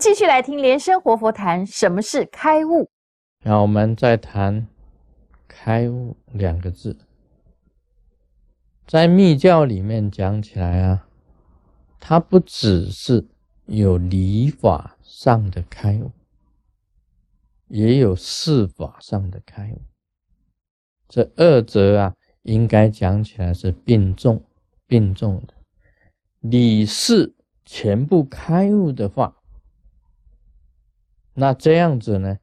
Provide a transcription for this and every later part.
继续来听莲生活佛谈什么是开悟。那我们再谈“开悟”两个字，在密教里面讲起来啊，它不只是有理法上的开悟，也有事法上的开悟。这二者啊，应该讲起来是并重、并重的。理事全部开悟的话，那这样子呢？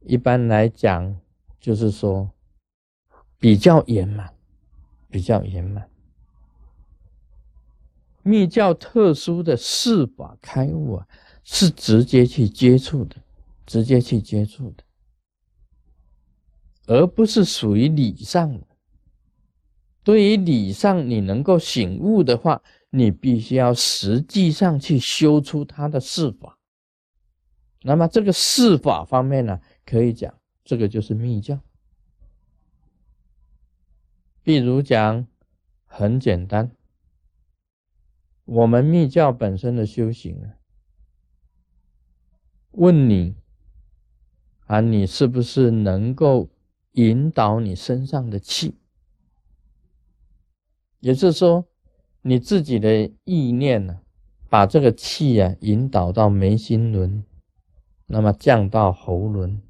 一般来讲，就是说比较圆满，比较圆满。密教特殊的四法开悟啊，是直接去接触的，直接去接触的，而不是属于理上的。对于理上，你能够醒悟的话，你必须要实际上去修出他的四法。那么这个四法方面呢？可以讲，这个就是密教。比如讲，很简单，我们密教本身的修行啊，问你啊，你是不是能够引导你身上的气？也就是说，你自己的意念呢，把这个气啊引导到眉心轮，那么降到喉轮。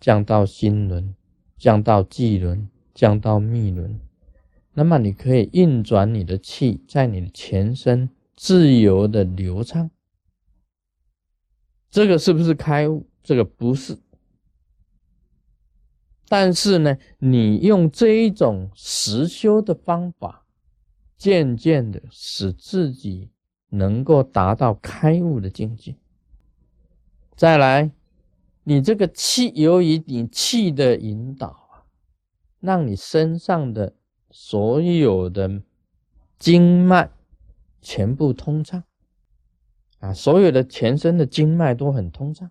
降到心轮，降到际轮，降到密轮，那么你可以运转你的气，在你的全身自由的流畅。这个是不是开悟？这个不是。但是呢，你用这一种实修的方法，渐渐的使自己能够达到开悟的境界。再来。你这个气，由于你气的引导啊，让你身上的所有的经脉全部通畅啊，所有的全身的经脉都很通畅。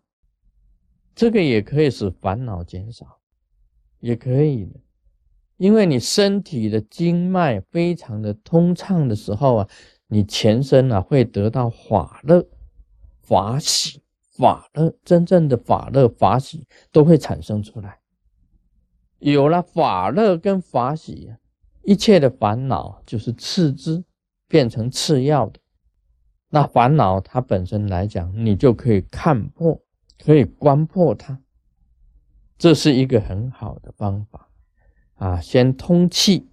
这个也可以使烦恼减少，也可以的，因为你身体的经脉非常的通畅的时候啊，你全身啊会得到法乐、法喜。法乐，真正的法乐、法喜都会产生出来。有了法乐跟法喜，一切的烦恼就是次之，变成次要的。那烦恼它本身来讲，你就可以看破，可以观破它。这是一个很好的方法啊！先通气，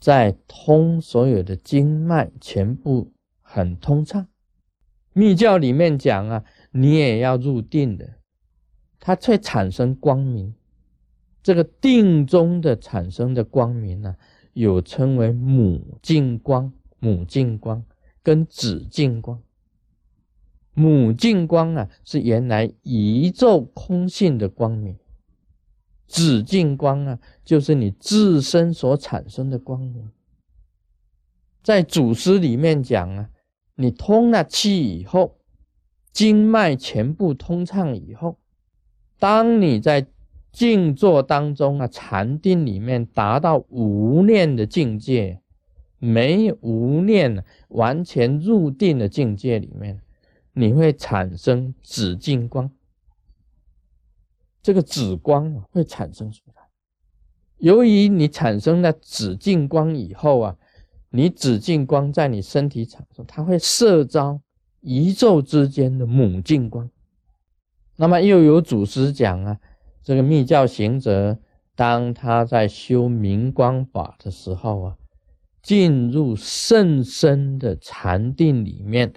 再通所有的经脉，全部很通畅。密教里面讲啊。你也要入定的，它会产生光明。这个定中的产生的光明呢，有称为母净光、母净光跟子净光。母净光啊，是原来宇宙空性的光明；子净光啊，就是你自身所产生的光明。在祖师里面讲啊，你通了气以后。经脉全部通畅以后，当你在静坐当中啊，禅定里面达到无念的境界，没有无念完全入定的境界里面，你会产生紫净光。这个紫光啊，会产生出来。由于你产生了紫净光以后啊，你紫净光在你身体产生，它会摄招。宇宙之间的母净光，那么又有祖师讲啊，这个密教行者，当他在修明光法的时候啊，进入甚深的禅定里面，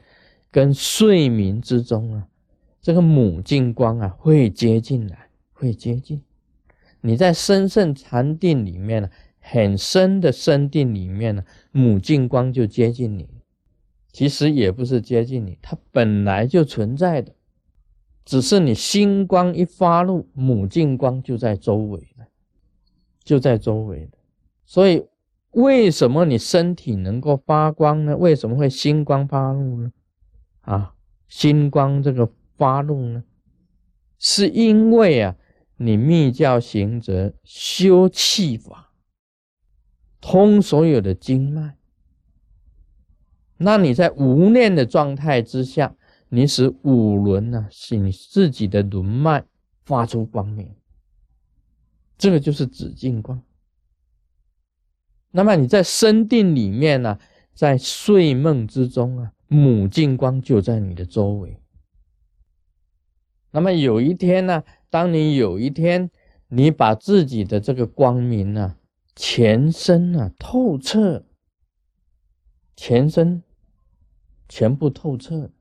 跟睡眠之中啊，这个母净光啊会接近来，会接近。你在深深禅定里面呢，很深的深定里面呢，母净光就接近你。其实也不是接近你，它本来就存在的，只是你星光一发露，母净光就在周围了，就在周围的。所以为什么你身体能够发光呢？为什么会星光发露呢？啊，星光这个发露呢，是因为啊，你密教行者修气法，通所有的经脉。那你在无念的状态之下，你使五轮呢，使你自己的轮脉发出光明，这个就是紫净光。那么你在身定里面呢，在睡梦之中啊，母净光就在你的周围。那么有一天呢，当你有一天你把自己的这个光明呢，全身啊透彻，全身全部透彻。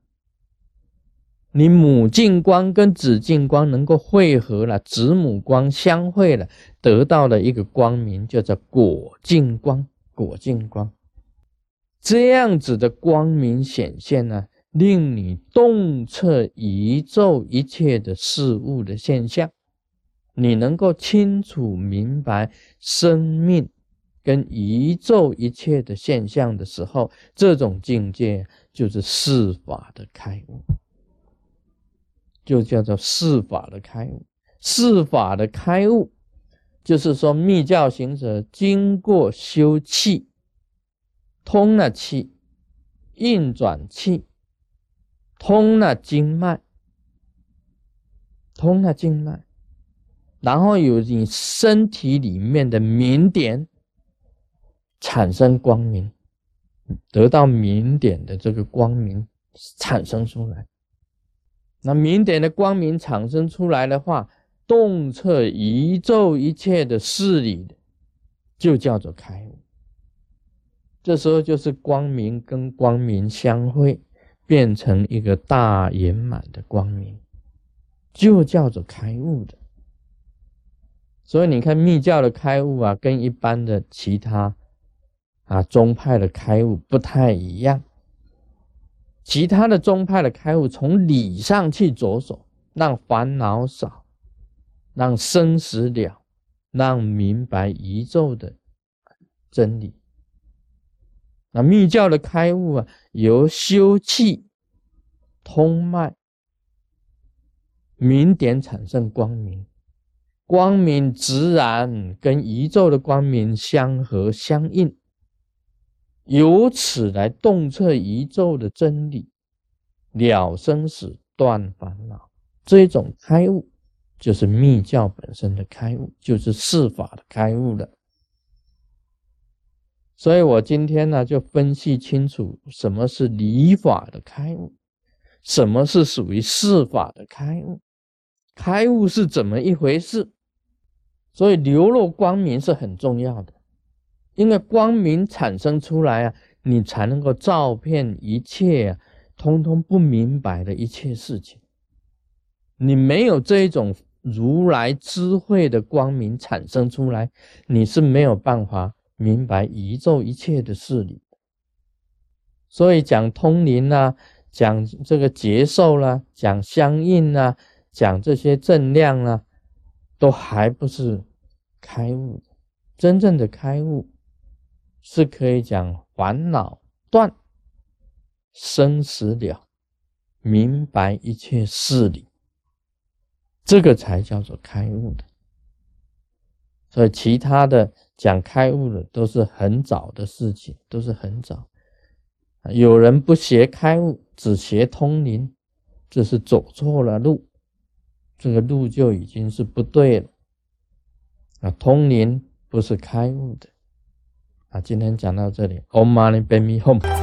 你母净光跟子净光能够汇合了，子母光相会了，得到了一个光明叫做果净光。果净光这样子的光明显现呢，令你洞彻宇宙一切的事物的现象，你能够清楚明白生命跟宇宙一切的现象的时候，这种境界就是世法的开悟。就叫做四法的开悟，四法的开悟，就是说密教行者经过修气，通了气，运转气，通了经脉，通了经脉，然后有你身体里面的明点产生光明，得到明点的这个光明产生出来。那明点的光明产生出来的话，洞彻宇宙一切的事理，就叫做开悟。这时候就是光明跟光明相会，变成一个大圆满的光明，就叫做开悟的。所以你看密教的开悟啊，跟一般的其他啊宗派的开悟不太一样。其他的宗派的开悟，从理上去着手，让烦恼少，让生死了，让明白宇宙的真理。那密教的开悟啊，由修气、通脉、明点产生光明，光明自然跟宇宙的光明相合相应。由此来洞彻宇宙的真理，了生死，断烦恼，这种开悟就是密教本身的开悟，就是四法的开悟了。所以我今天呢，就分析清楚什么是理法的开悟，什么是属于四法的开悟，开悟是怎么一回事。所以流露光明是很重要的。因为光明产生出来啊，你才能够照遍一切啊，通通不明白的一切事情。你没有这一种如来智慧的光明产生出来，你是没有办法明白宇宙一切的事理。所以讲通灵啊，讲这个结受啦，讲相应啊，讲这些正量啊，都还不是开悟，真正的开悟。是可以讲烦恼断，生死了，明白一切事理，这个才叫做开悟的。所以其他的讲开悟的都是很早的事情，都是很早。有人不学开悟，只学通灵，这是走错了路，这个路就已经是不对了。啊，通灵不是开悟的。啊，今天讲到这里，Om Mani Padme Home。